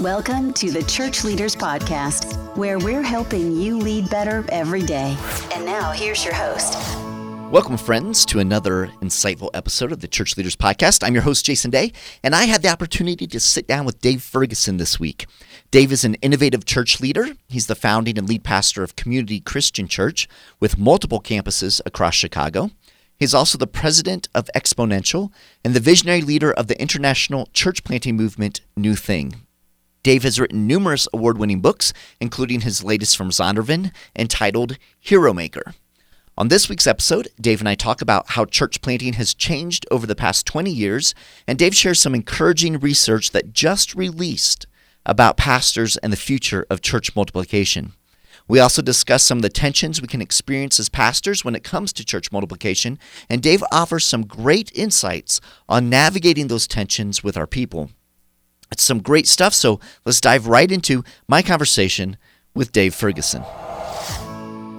Welcome to the Church Leaders Podcast, where we're helping you lead better every day. And now, here's your host. Welcome, friends, to another insightful episode of the Church Leaders Podcast. I'm your host, Jason Daye, and I had the opportunity to sit down with Dave Ferguson this week. Dave is an innovative church leader. He's the founding and lead pastor of Community Christian Church with multiple campuses across Chicago. He's also the president of Exponential and the visionary leader of the international church planting movement, New Thing. Dave has written numerous award winning books, including his latest from Zondervan entitled Hero Maker. On this week's episode, Dave and I talk about how church planting has changed over the past 20 years, and Dave shares some encouraging research that just released about pastors and the future of church multiplication. We also discuss some of the tensions we can experience as pastors when it comes to church multiplication, and Dave offers some great insights on navigating those tensions with our people. Some great stuff, so let's dive right into my conversation with Dave Ferguson.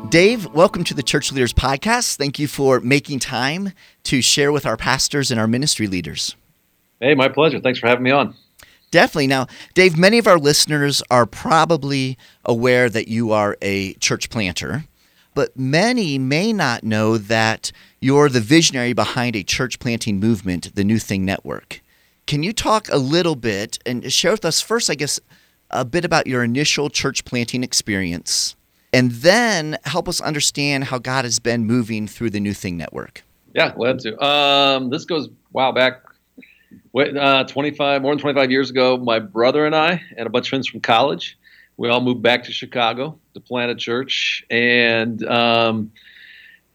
Dave, welcome to the Church Leaders Podcast. Thank you for making time to share with our pastors and our ministry leaders. Hey, my pleasure. Thanks for having me on. Definitely. Now, Dave, many of our listeners are probably aware that you are a church planter, but many may not know that you're the visionary behind a church planting movement, the New Thing Network. Can you talk a little bit and share with us first, I guess, a bit about your initial church planting experience? and then help us understand how God has been moving through the New Thing Network. Yeah, glad to. Um, this goes wow back, uh, 25 more than 25 years ago. My brother and I and a bunch of friends from college, we all moved back to Chicago to plant a church, and um,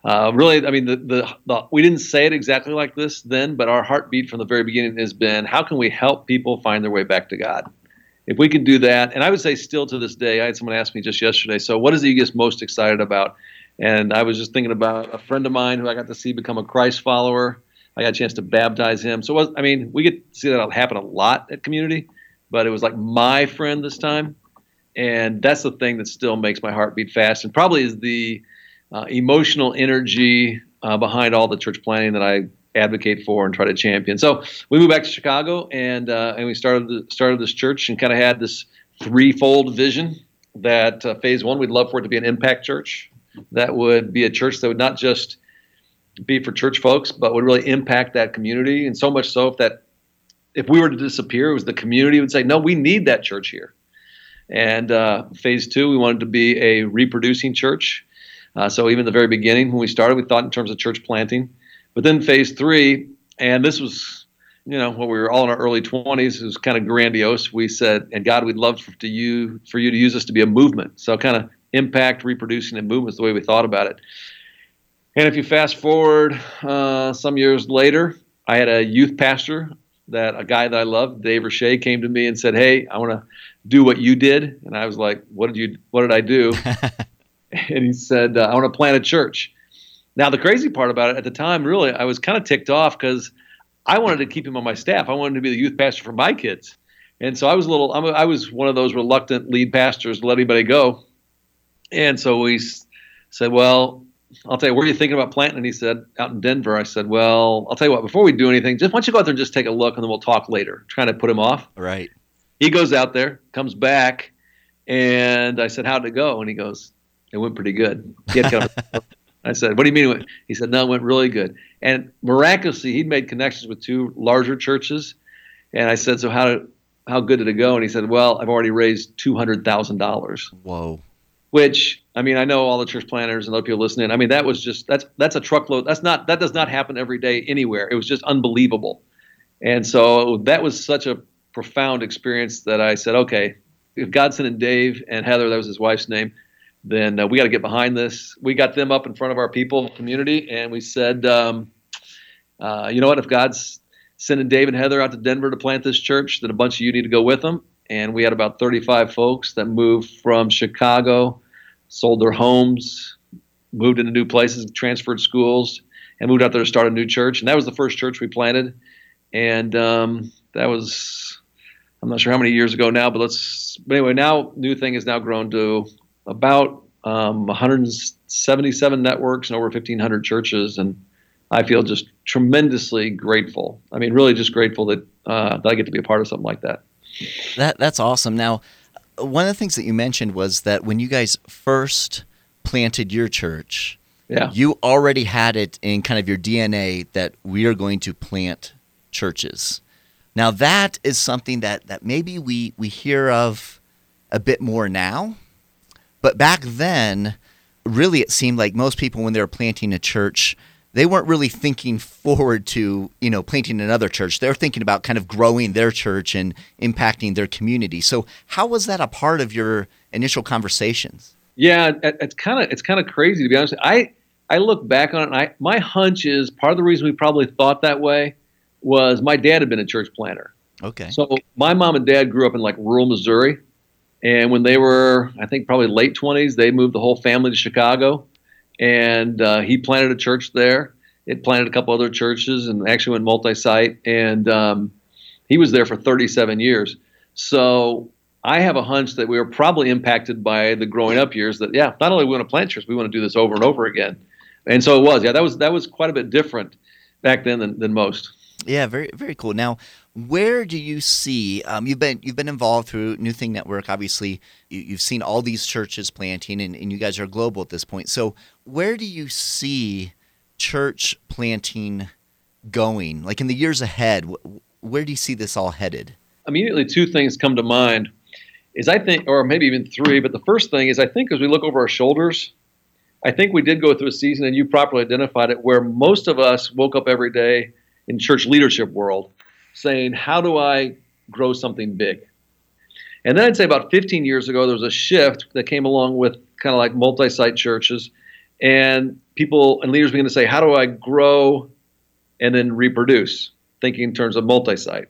uh, really, I mean, the, the, the we didn't say it exactly like this then, but our heartbeat from the very beginning has been, how can we help people find their way back to God? if we could do that, and I would say still to this day, I had someone ask me just yesterday, so what is he gets most excited about? And I was just thinking about a friend of mine who I got to see become a Christ follower. I got a chance to baptize him. So, was, I mean, we get to see that happen a lot at community, but it was like my friend this time. And that's the thing that still makes my heart beat fast and probably is the uh, emotional energy uh, behind all the church planting that I advocate for and try to champion. So we moved back to Chicago and uh, and we started the, started this church and kind of had this threefold vision that uh, phase one we'd love for it to be an impact church. That would be a church that would not just be for church folks but would really impact that community. And so much so if that if we were to disappear it was the community would say no we need that church here. And uh, phase two we wanted to be a reproducing church uh, so even the very beginning when we started we thought in terms of church planting but then phase three, and this was, you know, when we were all in our early 20s, it was kind of grandiose. We said, and God, we'd love for, to you for you to use us to be a movement. So kind of impact, reproducing, and movement is the way we thought about it. And if you fast forward uh, some years later, I had a youth pastor that a guy that I loved, Dave Rashay, came to me and said, "Hey, I want to do what you did." And I was like, "What did you? What did I do?" and he said, uh, "I want to plant a church." Now, the crazy part about it at the time, really, I was kind of ticked off because I wanted to keep him on my staff. I wanted to be the youth pastor for my kids. And so I was a little, I'm a, I was one of those reluctant lead pastors to let anybody go. And so we said, well, I'll tell you, where are you thinking about planting? And he said, out in Denver. I said, well, I'll tell you what, before we do anything, just why don't you go out there and just take a look and then we'll talk later, trying to put him off. Right. He goes out there, comes back, and I said, how'd it go? And he goes, it went pretty good. Kind of I said, "What do you mean?" He said, "No, it went really good." And miraculously, he'd made connections with two larger churches. And I said, "So how did, how good did it go?" And he said, "Well, I've already raised two hundred thousand dollars." Whoa! Which I mean, I know all the church planters and other people listening. I mean, that was just that's that's a truckload. That's not that does not happen every day anywhere. It was just unbelievable. And so that was such a profound experience that I said, "Okay, if Godson and Dave and Heather, that was his wife's name." Then uh, we got to get behind this. We got them up in front of our people, community, and we said, um, uh, you know what? If God's sending Dave and Heather out to Denver to plant this church, then a bunch of you need to go with them. And we had about 35 folks that moved from Chicago, sold their homes, moved into new places, transferred schools, and moved out there to start a new church. And that was the first church we planted. And um, that was, I'm not sure how many years ago now, but let's, but anyway, now New Thing has now grown to about um, 177 networks and over 1,500 churches, and I feel just tremendously grateful. I mean, really just grateful that uh, that I get to be a part of something like that. That that's awesome. Now, one of the things that you mentioned was that when you guys first planted your church, Yeah. you already had it in kind of your DNA that we are going to plant churches. Now that is something that that maybe we we hear of a bit more now, but back then, really it seemed like most people when they were planting a church, they weren't really thinking forward to you know planting another church. they're thinking about kind of growing their church and impacting their community. So how was that a part of your initial conversations? Yeah, it's kind of it's kind of crazy to be honest. I I look back on it, and I my hunch is part of the reason we probably thought that way was my dad had been a church planter. Okay. So my mom and dad grew up in like rural Missouri, and when they were, I think, probably late twenties, they moved the whole family to Chicago, and uh, he planted a church there. It planted a couple other churches, and actually went multi-site. And um, he was there for 37 years. So I have a hunch that we were probably impacted by the growing up years. That yeah, not only we want to plant church, we want to do this over and over again. And so it was. Yeah, that was that was quite a bit different back then than, than most. Yeah, very very cool. Now, where do you see? Um, you've been you've been involved through New Thing Network. Obviously, you, you've seen all these churches planting, and, and you guys are global at this point. So, where do you see church planting going? Like in the years ahead, wh- where do you see this all headed? immediately two things come to mind is I think, or maybe even three, but the first thing is I think as we look over our shoulders, I think we did go through a season, and you properly identified it, where most of us woke up every day in church leadership world saying, how do I grow something big? And then I'd say about 15 years ago, there was a shift that came along with kind of like multi-site churches, and people and leaders began to say, how do I grow and then reproduce, thinking in terms of multi-site.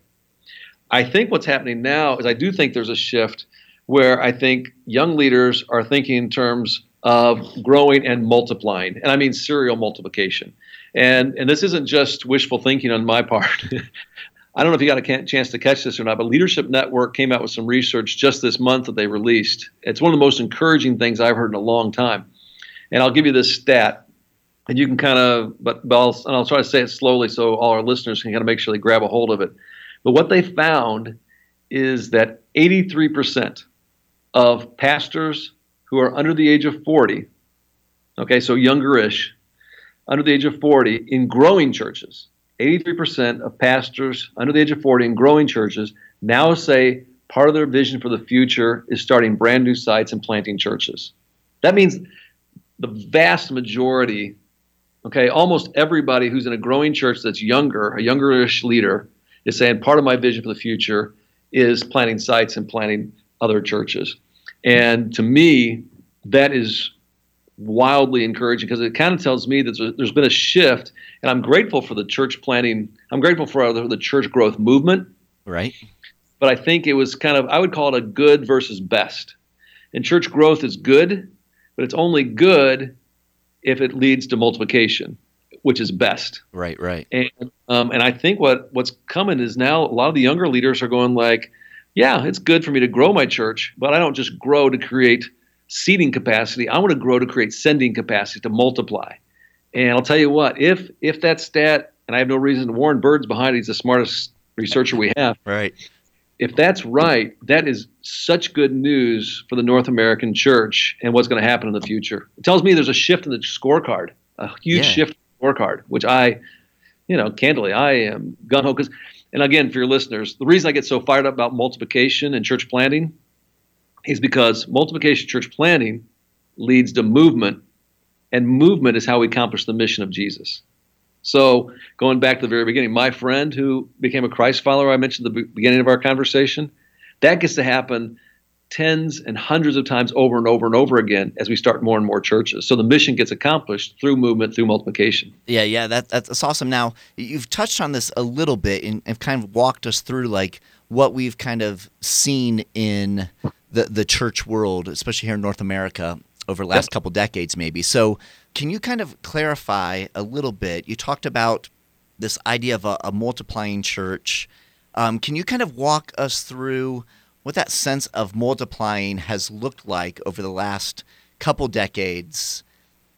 I think what's happening now is I do think there's a shift where I think young leaders are thinking in terms of growing and multiplying, and I mean serial multiplication. And and this isn't just wishful thinking on my part. I don't know if you got a chance to catch this or not, but Leadership Network came out with some research just this month that they released. It's one of the most encouraging things I've heard in a long time. And I'll give you this stat, and you can kind of, but, but I'll, and I'll try to say it slowly so all our listeners can kind of make sure they grab a hold of it. But what they found is that 83% of pastors who are under the age of 40, okay, so younger-ish, under the age of 40 in growing churches, 83% of pastors under the age of 40 in growing churches now say part of their vision for the future is starting brand new sites and planting churches. That means the vast majority, okay, almost everybody who's in a growing church that's younger, a younger-ish leader, is saying part of my vision for the future is planting sites and planting other churches. And to me, that is wildly encouraging because it kind of tells me that there's- been a shift, and I'm grateful for the church planting. I'm grateful for the, the church growth movement, Right. but I think it was kind of I would call it a good versus best. And church growth is good, but it's only good if it leads to multiplication, which is best. Right. Right. And um, and I think what what's coming is now a lot of the younger leaders are going like, yeah, it's good for me to grow my church, but I don't just grow to create seating capacity. I want to grow to create sending capacity to multiply. And I'll tell you what, if if that stat, and I have no reason, Warren Bird's behind it, he's the smartest researcher we have. Right. If that's right, that is such good news for the North American church and what's going to happen in the future. It tells me there's a shift in the scorecard, a huge Yeah. shift in the scorecard, which I, you know, candidly, I am gun ho. Because, and again, for your listeners, the reason I get so fired up about multiplication and church planting is because multiplication church planting leads to movement, and movement is how we accomplish the mission of Jesus. So, going back to the very beginning, my friend who became a Christ follower, I mentioned at the beginning of our conversation, that gets to happen tens and hundreds of times over and over and over again as we start more and more churches. So the mission gets accomplished through movement, through multiplication. Yeah, yeah, that, that's, awesome. Now, you've touched on this a little bit and, and kind of walked us through like what we've kind of seen in the, the church world, especially here in North America over the last Yep. couple decades, maybe. So, can you kind of clarify a little bit? You talked about this idea of a, a multiplying church. Um, can you kind of walk us through what that sense of multiplying has looked like over the last couple decades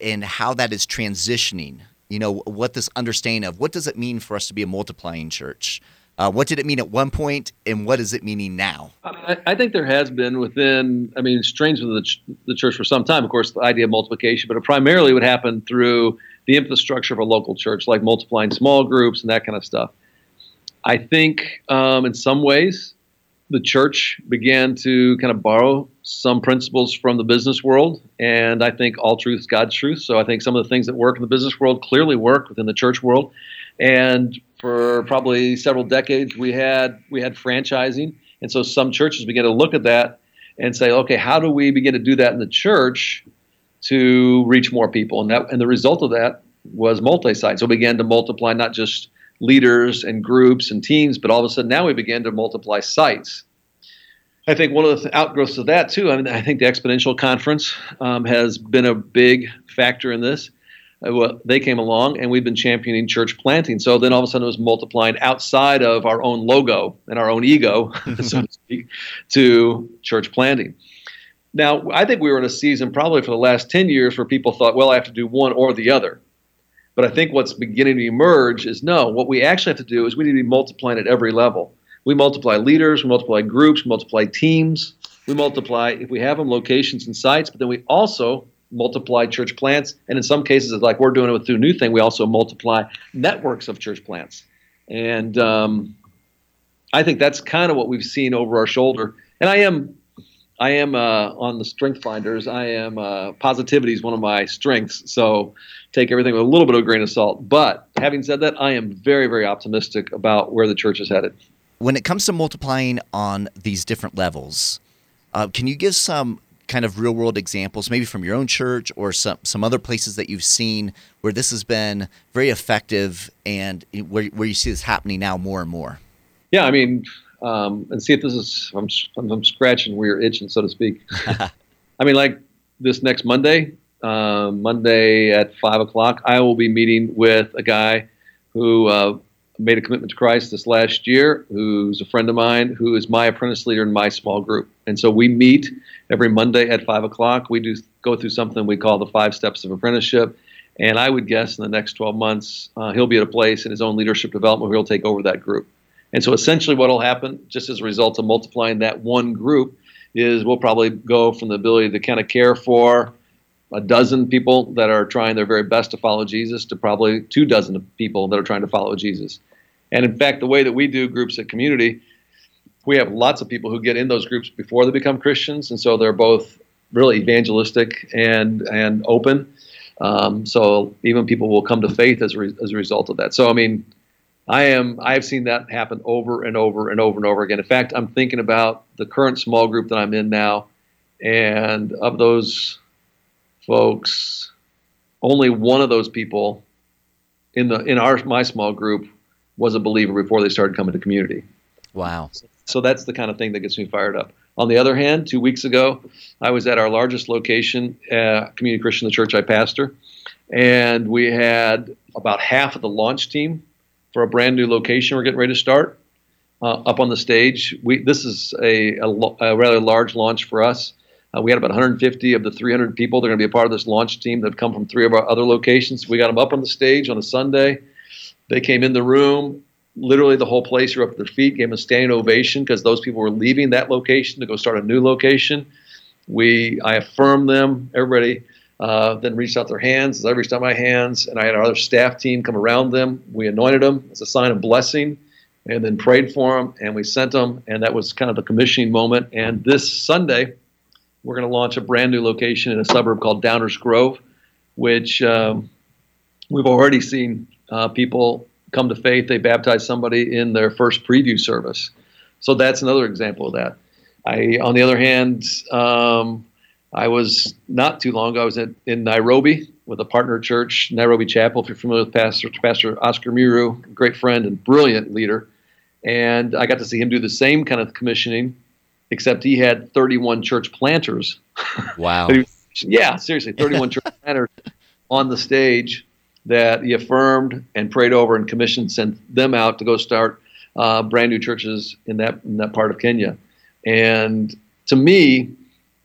and how that is transitioning? You know, what this understanding of what does it mean for us to be a multiplying church Uh, what did it mean at one point, and what is it meaning now? I, I think there has been within, I mean, strange within the, ch- the church for some time, of course, the idea of multiplication, but it primarily would happen through the infrastructure of a local church, like multiplying small groups and that kind of stuff. I think um, in some ways, the church began to kind of borrow some principles from the business world, and I think all truth is God's truth. So I think some of the things that work in the business world clearly work within the church world. And for probably several decades, we had we had franchising, and so some churches began to look at that and say, okay, how do we begin to do that in the church to reach more people? And that and the result of that was multi-site. So we began to multiply not just leaders and groups and teams, but all of a sudden now we began to multiply sites. I think one of the outgrowths of that too. I mean, I think the Exponential Conference um, has been a big factor in this. Uh, well, they came along, and we've been championing church planting. So then all of a sudden, it was multiplying outside of our own logo and our own ego, so to speak, to church planting. Now, I think we were in a season probably for the last 10 years where people thought, well, I have to do one or the other. But I think what's beginning to emerge is no, what we actually have to do is we need to be multiplying at every level. We multiply leaders, we multiply groups, we multiply teams, we multiply, if we have them, locations and sites, but then we also multiply church plants. And in some cases, like we're doing it with through New Thing, we also multiply networks of church plants. And um, I think that's kind of what we've seen over our shoulder. And I am I am uh, on the strength finders. I am uh, positivity is one of my strengths. So take everything with a little bit of grain of salt. But having said that, I am very, very optimistic about where the church is headed. When it comes to multiplying on these different levels, uh, can you give some kind of real world examples, maybe from your own church or some, some other places that you've seen where this has been very effective and where, where you see this happening now more and more? Yeah, I mean, um, and see if this is, I'm, I'm scratching where you're itching, so to speak. I mean, like this next Monday, uh, Monday at five o'clock, I will be meeting with a guy who uh, made a commitment to Christ this last year, who's a friend of mine, who is my apprentice leader in my small group. And so we meet every Monday at five o'clock. We do go through something we call the five steps of apprenticeship. And I would guess in the next 12 months, uh, he'll be at a place in his own leadership development where he'll take over that group. And so essentially, what will happen, just as a result of multiplying that one group, is we'll probably go from the ability to kind of care for a dozen people that are trying their very best to follow Jesus to probably two dozen of people that are trying to follow Jesus. And in fact, the way that we do groups at community, we have lots of people who get in those groups before they become Christians, and so they're both really evangelistic and and open. Um, so even people will come to faith as a, re- as a result of that. So I mean, I am I have seen that happen over and over and over and over again. In fact, I'm thinking about the current small group that I'm in now, and of those folks, only one of those people in the in our my small group was a believer before they started coming to community. Wow. So that's the kind of thing that gets me fired up. On the other hand, two weeks ago, I was at our largest location, uh, Community Christian, the church I pastor, and we had about half of the launch team for a brand new location we're getting ready to start uh, up on the stage. We this is a, a, a rather large launch for us. Uh, we had about 150 of the 300 people that are going to be a part of this launch team that have come from three of our other locations. We got them up on the stage on a Sunday. They came in the room. Literally, the whole place were up at their feet, gave them a standing ovation because those people were leaving that location to go start a new location. We, I affirmed them. Everybody uh, then reached out their hands. As I reached out my hands, and I had our other staff team come around them. We anointed them as a sign of blessing, and then prayed for them, and we sent them. And that was kind of the commissioning moment. And this Sunday, we're going to launch a brand new location in a suburb called Downers Grove, which um, we've already seen uh, people come to faith. They baptize somebody in their first preview service. So that's another example of that. I, on the other hand, um, I was not too long ago. I was in, in Nairobi with a partner church, Nairobi Chapel. If you're familiar with Pastor Pastor Oscar Muriu, great friend and brilliant leader, and I got to see him do the same kind of commissioning, except he had 31 church planters. Wow. yeah, seriously, 31 church planters on the stage that he affirmed and prayed over and commissioned, sent them out to go start uh, brand new churches in that in that part of Kenya. And to me,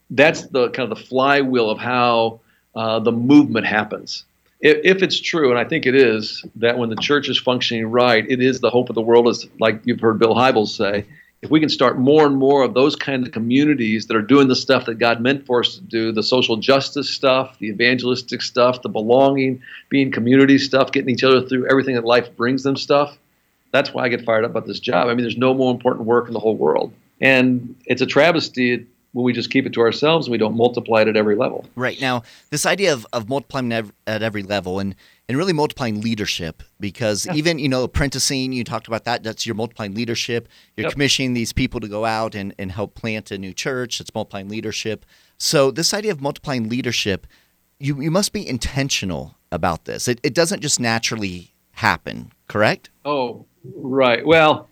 that's the kind of the flywheel of how uh, the movement happens. if, if it's true, and I think it is, that when the church is functioning right, it is the hope of the world, as like you've heard Bill Hybels say. If we can start more and more of those kind of communities that are doing the stuff that God meant for us to do, the social justice stuff, the evangelistic stuff, the belonging, being community stuff, getting each other through everything that life brings them stuff, that's why I get fired up about this job. I mean, there's no more important work in the whole world. And it's a travesty when we just keep it to ourselves and we don't multiply it at every level. Right. Now, this idea of, of multiplying at every level and, and really multiplying leadership, because yeah. even, you know, apprenticing, you talked about that, that's your multiplying leadership. You're yep. commissioning these people to go out and, and help plant a new church. It's multiplying leadership. So, this idea of multiplying leadership, you, you must be intentional about this. It, it doesn't just naturally happen, correct? Oh, right. Well,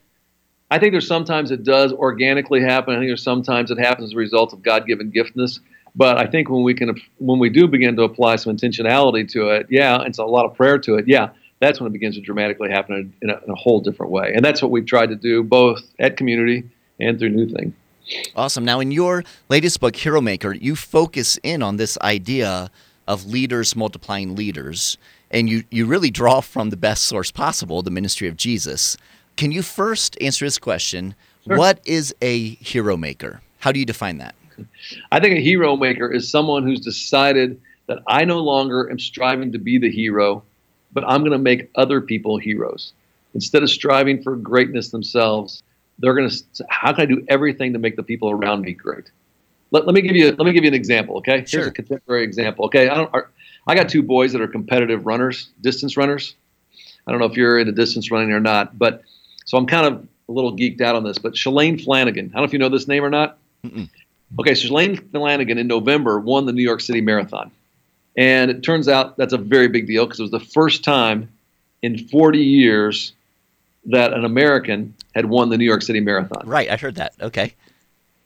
I think there's sometimes it does organically happen. I think there's sometimes it happens as a result of God-given giftness. But I think when we can, when we do begin to apply some intentionality to it, yeah, and a lot of prayer to it, yeah, that's when it begins to dramatically happen in a, in a whole different way. And that's what we've tried to do both at community and through New Thing. Awesome. Now, in your latest book, Hero Maker, you focus in on this idea of leaders multiplying leaders, and you, you really draw from the best source possible, the ministry of Jesus. Can you first answer this question? Sure. What is a hero maker? How do you define that? I think a hero maker is someone who's decided that I no longer am striving to be the hero, but I'm going to make other people heroes. Instead of striving for greatness themselves, they're going to how can I do everything to make the people around me great? Let, let me give you let me give you an example, okay? Sure. Here's a contemporary example. Okay, I don't I got two boys that are competitive runners, distance runners. I don't know if you're into distance running or not, but so I'm kind of a little geeked out on this, but Shalane Flanagan. I don't know if you know this name or not. Mm-mm. Okay, so Shalane Flanagan in November won the New York City Marathon. And it turns out that's a very big deal because it was the first time in 40 years that an American had won the New York City Marathon. Right, I heard that. Okay.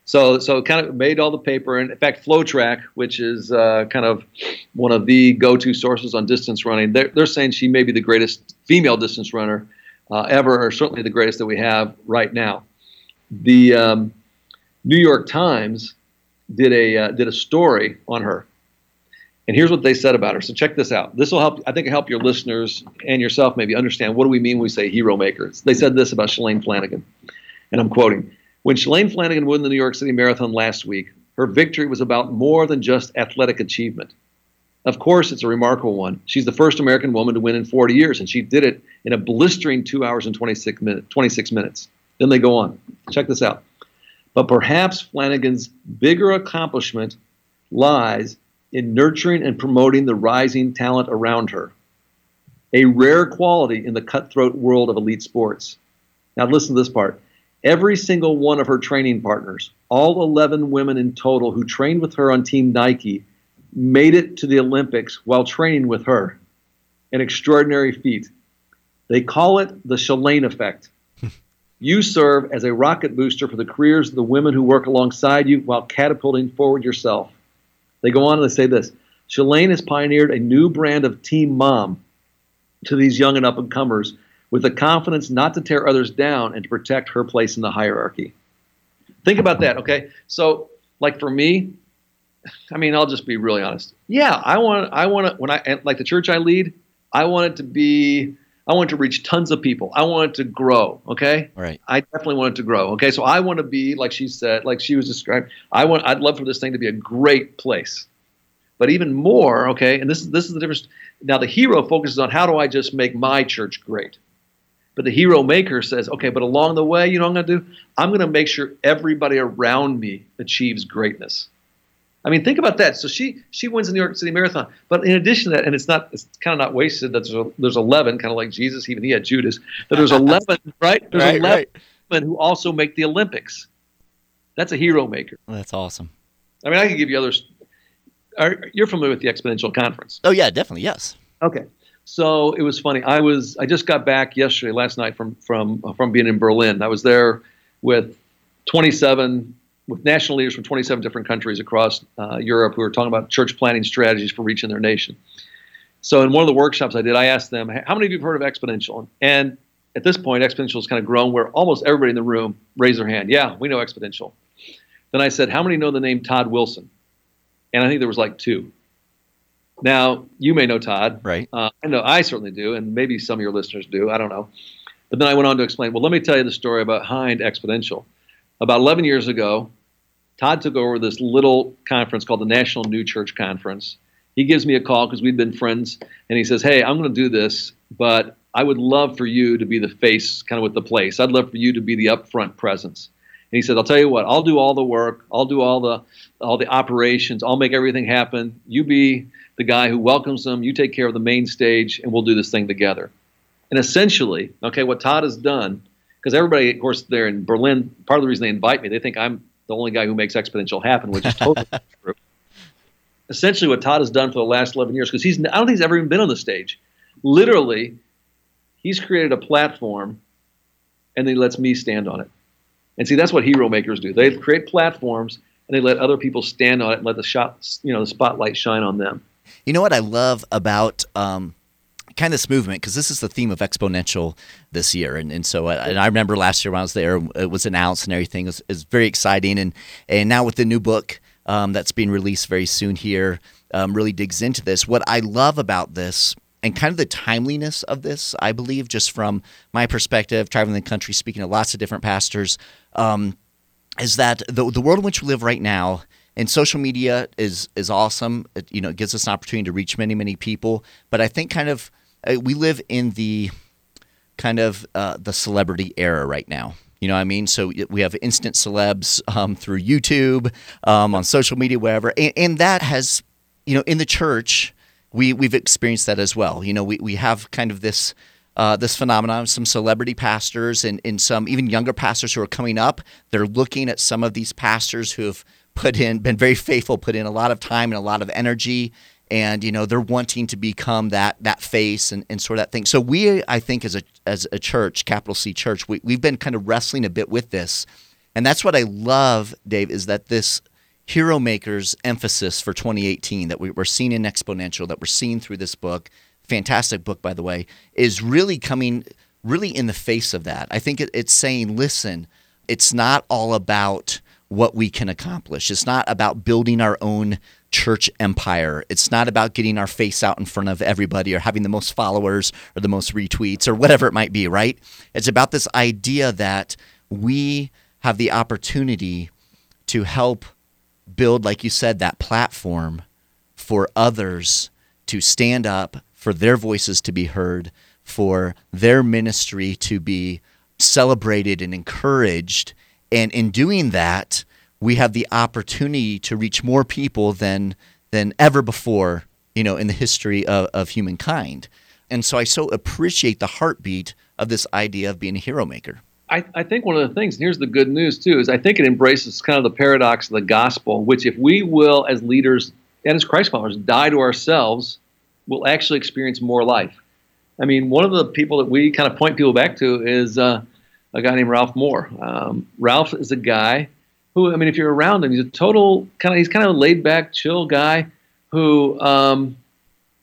So, so it kind of made all the paper. And in fact, FloTrack, which is uh, kind of one of the go-to sources on distance running, they're, they're saying she may be the greatest female distance runner uh, ever, or certainly the greatest that we have right now. The um, New York Times did a uh, did a story on her, and here's what they said about her. So check this out. This will help. I think help your listeners and yourself maybe understand what do we mean when we say hero makers. They said this about Shalane Flanagan, and I'm quoting: When Shalane Flanagan won the New York City Marathon last week, her victory was about more than just athletic achievement. Of course, it's a remarkable one. She's the first American woman to win in 40 years, and she did it in a blistering two hours and 26, minute, 26 minutes. Then they go on. Check this out. But perhaps Flanagan's bigger accomplishment lies in nurturing and promoting the rising talent around her, a rare quality in the cutthroat world of elite sports. Now, listen to this part. Every single one of her training partners, all 11 women in total who trained with her on Team Nike, made it to the Olympics while training with her. An extraordinary feat. They call it the Shalane effect. you serve as a rocket booster for the careers of the women who work alongside you while catapulting forward yourself. They go on and they say this Shalane has pioneered a new brand of team mom to these young and up and comers with the confidence not to tear others down and to protect her place in the hierarchy. Think about that, okay? So, like for me, I mean, I'll just be really honest. Yeah, I want I want to when I like the church I lead, I want it to be I want to reach tons of people. I want it to grow. Okay. Right. I definitely want it to grow. Okay. So I want to be like she said, like she was described. I want. I'd love for this thing to be a great place. But even more, okay, and this is this is the difference. Now the hero focuses on how do I just make my church great. But the hero maker says, okay, but along the way, you know what I'm going to do? I'm going to make sure everybody around me achieves greatness. I mean, think about that. So she she wins the New York City Marathon, but in addition to that, and it's not it's kind of not wasted. That there's, a, there's eleven, kind of like Jesus, even he had Judas. That there's eleven, right? There's right, eleven right. who also make the Olympics. That's a hero maker. that's awesome. I mean, I can give you others. Are, you're familiar with the Exponential Conference? Oh yeah, definitely. Yes. Okay. So it was funny. I was I just got back yesterday, last night from from from being in Berlin. I was there with 27 with national leaders from 27 different countries across uh, Europe who are talking about church planting strategies for reaching their nation. So, in one of the workshops I did, I asked them, How many of you have heard of Exponential? And at this point, Exponential has kind of grown where almost everybody in the room raised their hand. Yeah, we know Exponential. Then I said, How many know the name Todd Wilson? And I think there was like two. Now, you may know Todd. Right. Uh, I know I certainly do, and maybe some of your listeners do. I don't know. But then I went on to explain, well, let me tell you the story about Hind Exponential. About 11 years ago, Todd took over this little conference called the National New Church Conference. He gives me a call because we've been friends, and he says, Hey, I'm going to do this, but I would love for you to be the face kind of with the place. I'd love for you to be the upfront presence. And he said, I'll tell you what, I'll do all the work, I'll do all the all the operations, I'll make everything happen. You be the guy who welcomes them, you take care of the main stage, and we'll do this thing together. And essentially, okay, what Todd has done, because everybody, of course, there in Berlin, part of the reason they invite me, they think I'm the only guy who makes exponential happen, which is totally true. Essentially, what Todd has done for the last 11 years, because he's, I don't think he's ever even been on the stage. Literally, he's created a platform, and then he lets me stand on it. And see, that's what hero makers do. They create platforms, and they let other people stand on it and let the shot, you know, the spotlight shine on them. You know what I love about um, kind of this movement because this is the theme of exponential this year, and and so I, and I remember last year when I was there, it was announced and everything. It was, it was very exciting, and and now with the new book um, that's being released very soon here, um, really digs into this. What I love about this. And kind of the timeliness of this, I believe, just from my perspective, traveling the country, speaking to lots of different pastors, um, is that the, the world in which we live right now and social media is is awesome. It, you know, it gives us an opportunity to reach many many people. But I think kind of uh, we live in the kind of uh, the celebrity era right now. You know what I mean? So we have instant celebs um, through YouTube, um, on social media, wherever, and, and, that has, you know, in the church, we we've experienced that as well. You know, we we have kind of this. Uh, this phenomenon, some celebrity pastors and, and some even younger pastors who are coming up, they're looking at some of these pastors who have put in, been very faithful, put in a lot of time and a lot of energy and you know they're wanting to become that that face and, and sort of that thing. So we, I think, as a as a church, capital C church, we, we've been kind of wrestling a bit with this, and that's what I love, Dave, is that this hero makers emphasis for 2018 that we, we're seeing in exponential, that we're seeing through this book, fantastic book by the way, is really coming really in the face of that. I think it, it's saying, listen, it's not all about what we can accomplish. It's not about building our own church empire. It's not about getting our face out in front of everybody or having the most followers or the most retweets or whatever it might be, right? It's about this idea that we have the opportunity to help build, like you said, that platform for others to stand up, for their voices to be heard, for their ministry to be celebrated and encouraged. And in doing that, we have the opportunity to reach more people than than ever before, you know, in the history of, of humankind. And so I so appreciate the heartbeat of this idea of being a hero maker. I, I think one of the things, and here's the good news too, is I think it embraces kind of the paradox of the gospel, which if we will, as leaders and as Christ followers, die to ourselves, we'll actually experience more life. I mean, one of the people that we kind of point people back to is uh, a guy named Ralph Moore. Um, Ralph is a guy who I mean, if you're around him, he's a total kind of he's kind of a laid back, chill guy. Who, um,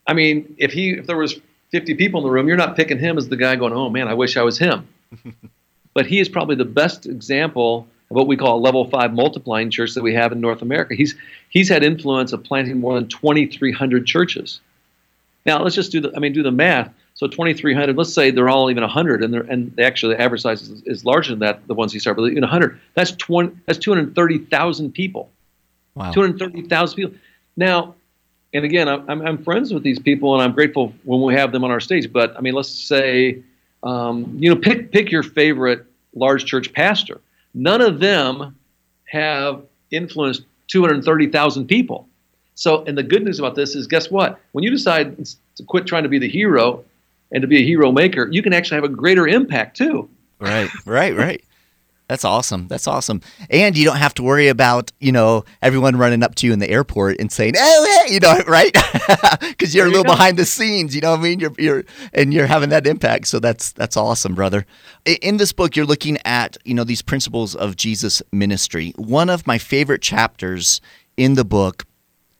I mean, if he if there was 50 people in the room, you're not picking him as the guy going, oh man, I wish I was him. but he is probably the best example of what we call a level five multiplying church that we have in North America. He's he's had influence of planting more than 2,300 churches. Now let's just do the I mean do the math. So 2,300, let's say they're all even 100, and they're, and they actually the average size is, is, larger than that, the ones he started, but even 100. That's 20, that's 230,000 people. Wow. 230,000 people. Now, and again, I'm, I'm friends with these people, and I'm grateful when we have them on our stage. But I mean, let's say, um, you know, pick pick your favorite large church pastor. None of them have influenced 230,000 people. So, and the good news about this is, guess what? When you decide to quit trying to be the hero and to be a hero maker, you can actually have a greater impact too. Right, right, right. That's awesome. That's awesome. And you don't have to worry about, you know, everyone running up to you in the airport and saying, "Oh, hey," you know, right? Cuz you're there a little behind the scenes, you know what I mean? You're you're and you're having that impact. So that's that's awesome, brother. In this book you're looking at, you know, these principles of Jesus ministry. One of my favorite chapters in the book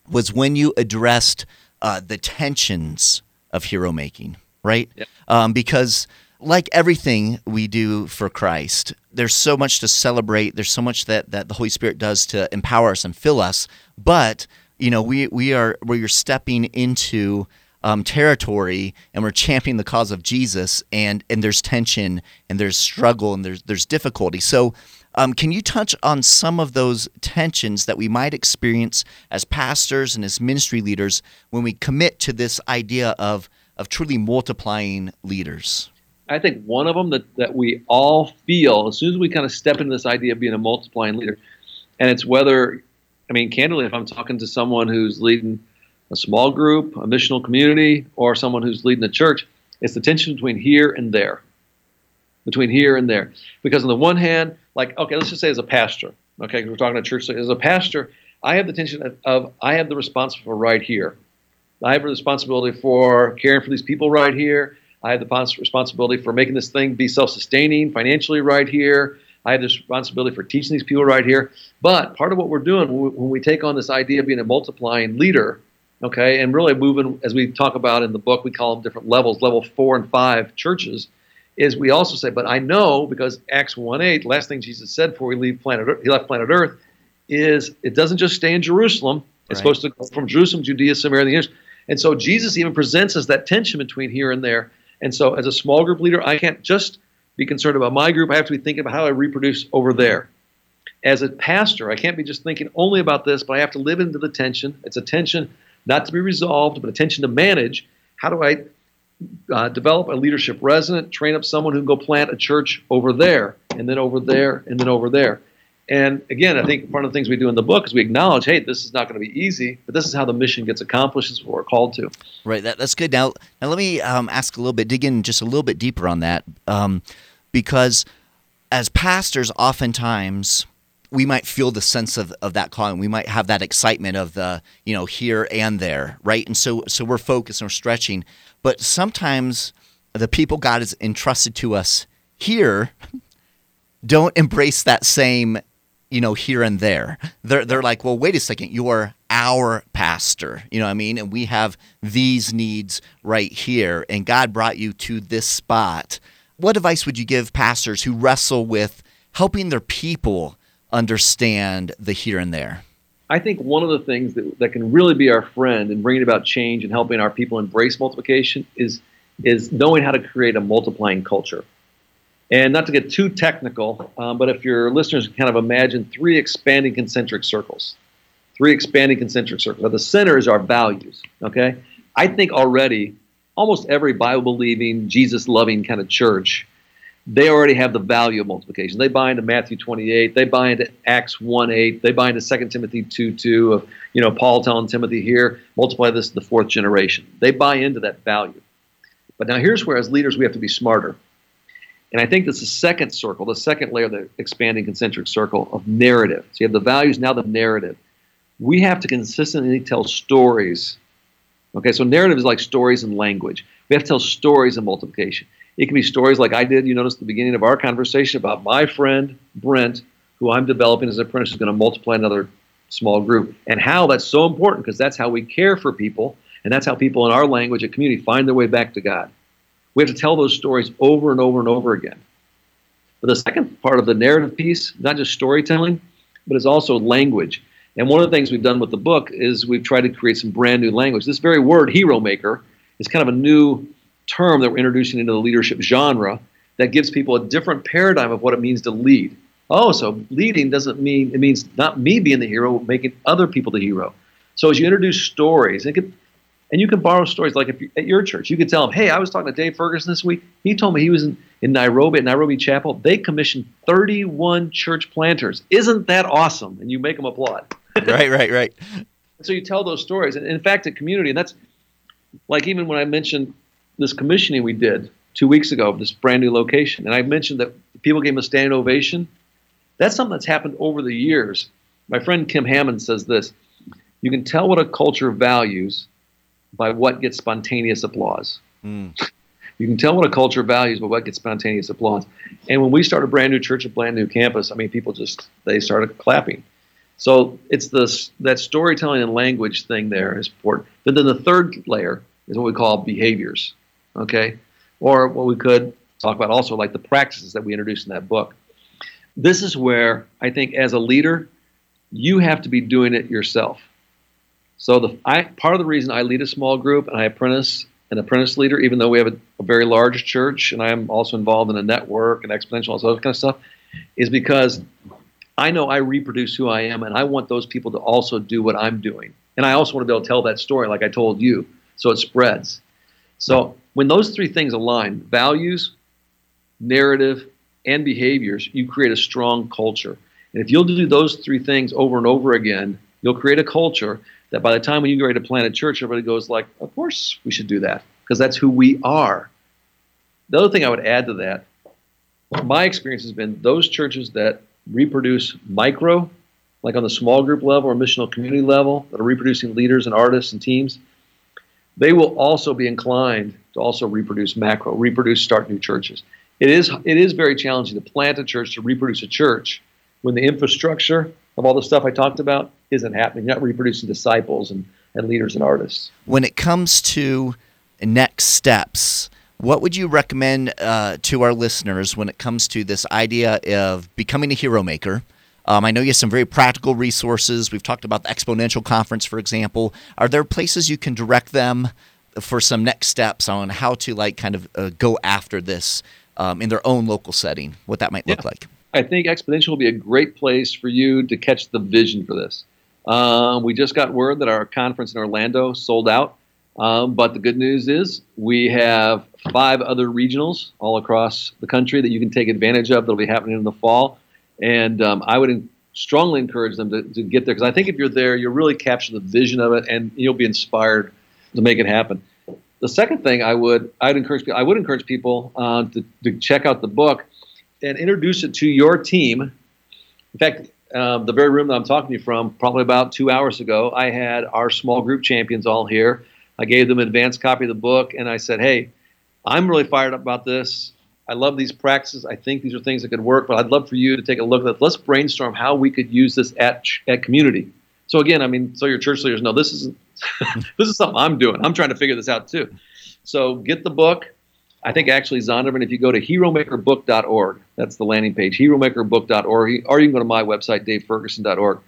was when you addressed uh, the tensions of hero making right? Yep. Um, because like everything we do for Christ, there's so much to celebrate. There's so much that, that the Holy Spirit does to empower us and fill us. But you know, we we are where you're stepping into um, territory and we're championing the cause of Jesus, and and there's tension and there's struggle and there's there's difficulty. So. Um, can you touch on some of those tensions that we might experience as pastors and as ministry leaders when we commit to this idea of of truly multiplying leaders? I think one of them that, that we all feel as soon as we kind of step into this idea of being a multiplying leader, and it's whether, I mean, candidly, if I'm talking to someone who's leading a small group, a missional community, or someone who's leading a church, it's the tension between here and there. Between here and there. Because on the one hand, like, okay, let's just say as a pastor, okay, we're talking to church, so as a pastor, I have the tension of, of I have the responsibility right here. I have the responsibility for caring for these people right here. I have the responsibility for making this thing be self sustaining financially right here. I have this responsibility for teaching these people right here. But part of what we're doing when we take on this idea of being a multiplying leader okay, and really moving, as we talk about in the book, we call them different levels, level four and five churches, is we also say, but I know because Acts 1 8, last thing Jesus said before he leave planet Earth, he left planet Earth, is it doesn't just stay in Jerusalem. It's right. supposed to go from Jerusalem, Judea, Samaria, and the years. And so Jesus even presents us that tension between here and there. And so as a small group leader, I can't just be concerned about my group. I have to be thinking about how I reproduce over there. As a pastor, I can't be just thinking only about this, but I have to live into the tension. It's a tension not to be resolved, but a tension to manage. How do I uh, develop a leadership resident, train up someone who can go plant a church over there, and then over there, and then over there? And again, I think one of the things we do in the book is we acknowledge, hey, this is not going to be easy, but this is how the mission gets accomplished. This is what we're called to. Right. That, that's good. Now, now let me um, ask a little bit, dig in just a little bit deeper on that, um, because as pastors, oftentimes we might feel the sense of, of that calling. We might have that excitement of the, you know, here and there, right? And so so we're focused and we're stretching. But sometimes the people God has entrusted to us here don't embrace that same, you know, here and there. They're they're like, well, wait a second, you're our pastor. You know what I mean? And we have these needs right here. And God brought you to this spot. What advice would you give pastors who wrestle with helping their people understand the here and there? I think one of the things that, that can really be our friend in bringing about change and helping our people embrace multiplication is is knowing how to create a multiplying culture. And not to get too technical, um, but if your listeners kind of imagine three expanding concentric circles, three expanding concentric circles. At the center is our values. Okay, I think already almost every Bible believing, Jesus loving kind of church they already have the value of multiplication. They buy into Matthew 28. They buy into Acts 1 8. They buy into 2 Timothy 2 2 of, you know, Paul telling Timothy here, multiply this to the fourth generation. They buy into that value. But now here's where, as leaders, we have to be smarter. And I think that's the second circle, the second layer of the expanding concentric circle of narrative. So you have the values, now the narrative. We have to consistently tell stories. Okay, so narrative is like stories and language. We have to tell stories of multiplication. It can be stories like I did, you noticed at the beginning of our conversation about my friend Brent, who I'm developing as an apprentice, is going to multiply another small group, and how that's so important because that's how we care for people, and that's how people in our language at community find their way back to God. We have to tell those stories over and over and over again. But the second part of the narrative piece, not just storytelling, but it's also language. And one of the things we've done with the book is we've tried to create some brand new language. This very word, hero maker, is kind of a new term that we're introducing into the leadership genre that gives people a different paradigm of what it means to lead. Oh, so leading doesn't mean it means not me being the hero, making other people the hero. So as you introduce stories, and, can, and you can borrow stories like if you, at your church, you could tell them, "Hey, I was talking to Dave Ferguson this week. He told me he was in, in Nairobi at Nairobi Chapel. They commissioned 31 church planters. Isn't that awesome?" And you make them applaud. right, right, right. So you tell those stories, and in fact, at community, and that's like even when I mentioned this commissioning we did two weeks ago of this brand new location, and I mentioned that people gave him a standing ovation. That's something that's happened over the years. My friend Kim Hammond says this you can tell what a culture values by what gets spontaneous applause. Mm. You can tell what a culture values by what gets spontaneous applause. And when we start a brand new church, a brand new campus, I mean, people just they started clapping. So it's this that storytelling and language thing there is important. But then the third layer is what we call behaviors okay? Or what we could talk about also, like the practices that we introduced in that book. This is where I think as a leader, you have to be doing it yourself. So the I, part of the reason I lead a small group and I apprentice an apprentice leader, even though we have a, a very large church and I am also involved in a network and exponential all that kind of stuff, is because I know I reproduce who I am and I want those people to also do what I'm doing. And I also want to be able to tell that story like I told you so it spreads. So when those three things align values, narrative, and behaviors you create a strong culture. And if you'll do those three things over and over again, you'll create a culture that by the time when you get ready to plant a church, everybody goes like, of course we should do that because that's who we are. The other thing I would add to that, my experience has been those churches that reproduce micro, like on the small group level or missional community level, that are reproducing leaders and artists and teams, they will also be inclined to also reproduce macro, reproduce start new churches. It is it is very challenging to plant a church to reproduce a church when the infrastructure of all the stuff I talked about isn't happening. You're not reproducing disciples and, and leaders and artists. When it comes to next steps, what would you recommend uh, to our listeners when it comes to this idea of becoming a hero maker? Um, I know you have some very practical resources. We've talked about the Exponential Conference, for example. Are there places you can direct them for some next steps on how to like kind of uh, go after this um, in their own local setting? What that might look yeah. like? I think Exponential will be a great place for you to catch the vision for this. Um, we just got word that our conference in Orlando sold out. Um, but the good news is we have five other regionals all across the country that you can take advantage of that'll be happening in the fall. And um, I would in- strongly encourage them to, to get there because I think if you're there, you'll really capture the vision of it and you'll be inspired to make it happen. The second thing I would I'd encourage people I would encourage people uh, to, to check out the book and introduce it to your team. In fact, um, the very room that I'm talking to you from, probably about two hours ago, I had our small group champions all here. I gave them an advanced copy of the book, and I said, "Hey, I'm really fired up about this. I love these practices. I think these are things that could work, but I'd love for you to take a look at it. Let's brainstorm how we could use this at at community." So again, I mean, so your church leaders know this isn't this is something I'm doing. I'm trying to figure this out too. So get the book. I think actually Zondervan, if you go to heromakerbook.org, that's the landing page, heromakerbook.org, or you can go to my website, daveferguson.org.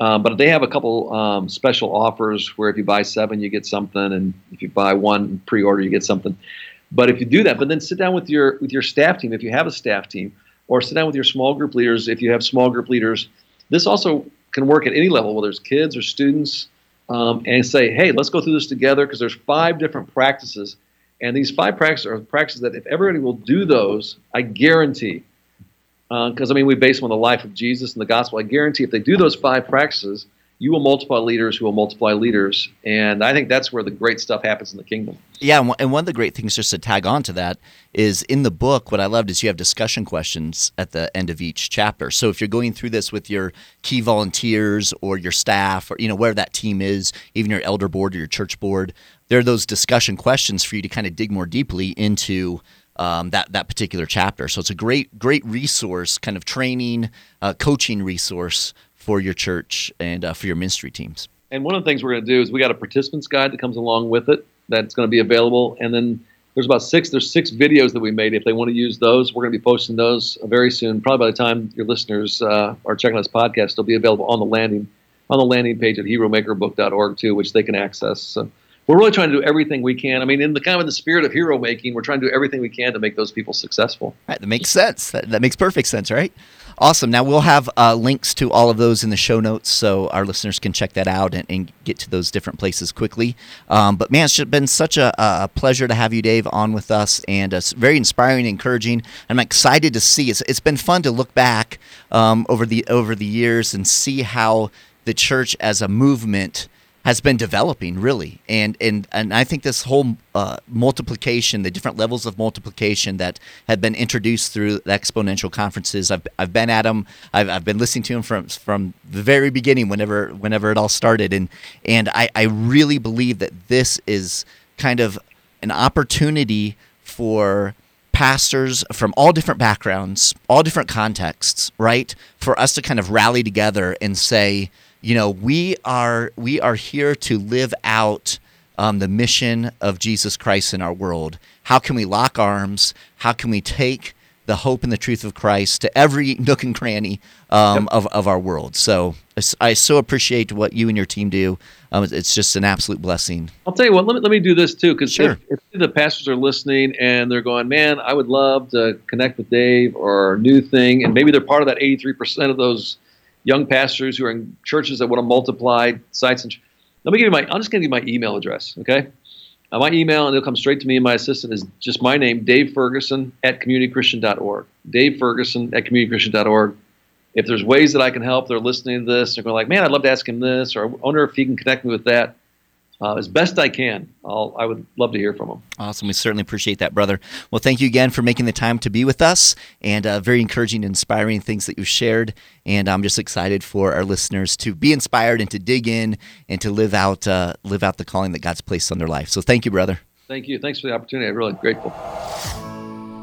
Um, but they have a couple um, special offers where if you buy seven, you get something, and if you buy one pre-order, you get something. But if you do that, but then sit down with your with your staff team if you have a staff team, or sit down with your small group leaders if you have small group leaders. This also can work at any level, whether it's kids or students, um, and say, hey, let's go through this together because there's five different practices, and these five practices are practices that if everybody will do those, I guarantee because uh, I mean we base them on the life of Jesus and the gospel. I guarantee if they do those five practices, you will multiply leaders who will multiply leaders, and I think that's where the great stuff happens in the kingdom. Yeah, and one of the great things just to tag on to that is in the book. What I loved is you have discussion questions at the end of each chapter. So if you're going through this with your key volunteers or your staff, or you know where that team is, even your elder board or your church board, there are those discussion questions for you to kind of dig more deeply into um, that that particular chapter. So it's a great great resource, kind of training, uh, coaching resource for your church and uh, for your ministry teams. And one of the things we're going to do is we got a participants guide that comes along with it that's going to be available, and then there's about six there's six videos that we made. If they want to use those, we're going to be posting those very soon. Probably by the time your listeners uh, are checking this podcast, they'll be available on the landing on the landing page at heromakerbook.org too, which they can access. So we're really trying to do everything we can. I mean, in the kind of the spirit of hero making, we're trying to do everything we can to make those people successful. Right, that makes sense. That, that makes perfect sense, right? Awesome. Now we'll have uh, links to all of those in the show notes, so our listeners can check that out and, and get to those different places quickly. Um, but man, it's been such a, a, pleasure to have you, Dave, on with us, and uh, very inspiring, and encouraging. I'm excited to see. It's, it's been fun to look back um, over the over the years and see how the church as a movement has been developing really. And and and I think this whole uh, multiplication the different levels of multiplication that have been introduced through the exponential conferences I've, I've been at them I've, I've been listening to them from from the very beginning whenever whenever it all started. And and I, I really believe that this is kind of an opportunity for pastors from all different backgrounds all different contexts right for us to kind of rally together and say you know, we are we are here to live out um, the mission of Jesus Christ in our world. How can we lock arms? How can we take the hope and the truth of Christ to every nook and cranny um, yep. of, of our world? So I, so appreciate what you and your team do. Um, it's just an absolute blessing. I'll tell you what. Let me let me do this too, because Sure. if, if the pastors are listening and they're going, man, I would love to connect with Dave or NewThing, and maybe they're part of that 83% of those young pastors who are in churches that want to multiply sites. And let me give you my. I'm just going to give my email address. Okay. Uh, my email, and it'll come straight to me. And my assistant is just my name, Dave Ferguson at communitychristian.org. Dave Ferguson at communitychristian.org. If there's ways that I can help, they're listening to this. They're going like, man, I'd love to ask him this, or I wonder if he can connect me with that. Uh, as best I can, I'll, I would love to hear from them. Awesome. We certainly appreciate that, brother. Well, thank you again for making the time to be with us and uh, very encouraging and inspiring things that you've shared. And I'm just excited for our listeners to be inspired and to dig in and to live out uh, live out the calling that God's placed on their life. So thank you, brother. Thank you. Thanks for the opportunity. I'm really grateful.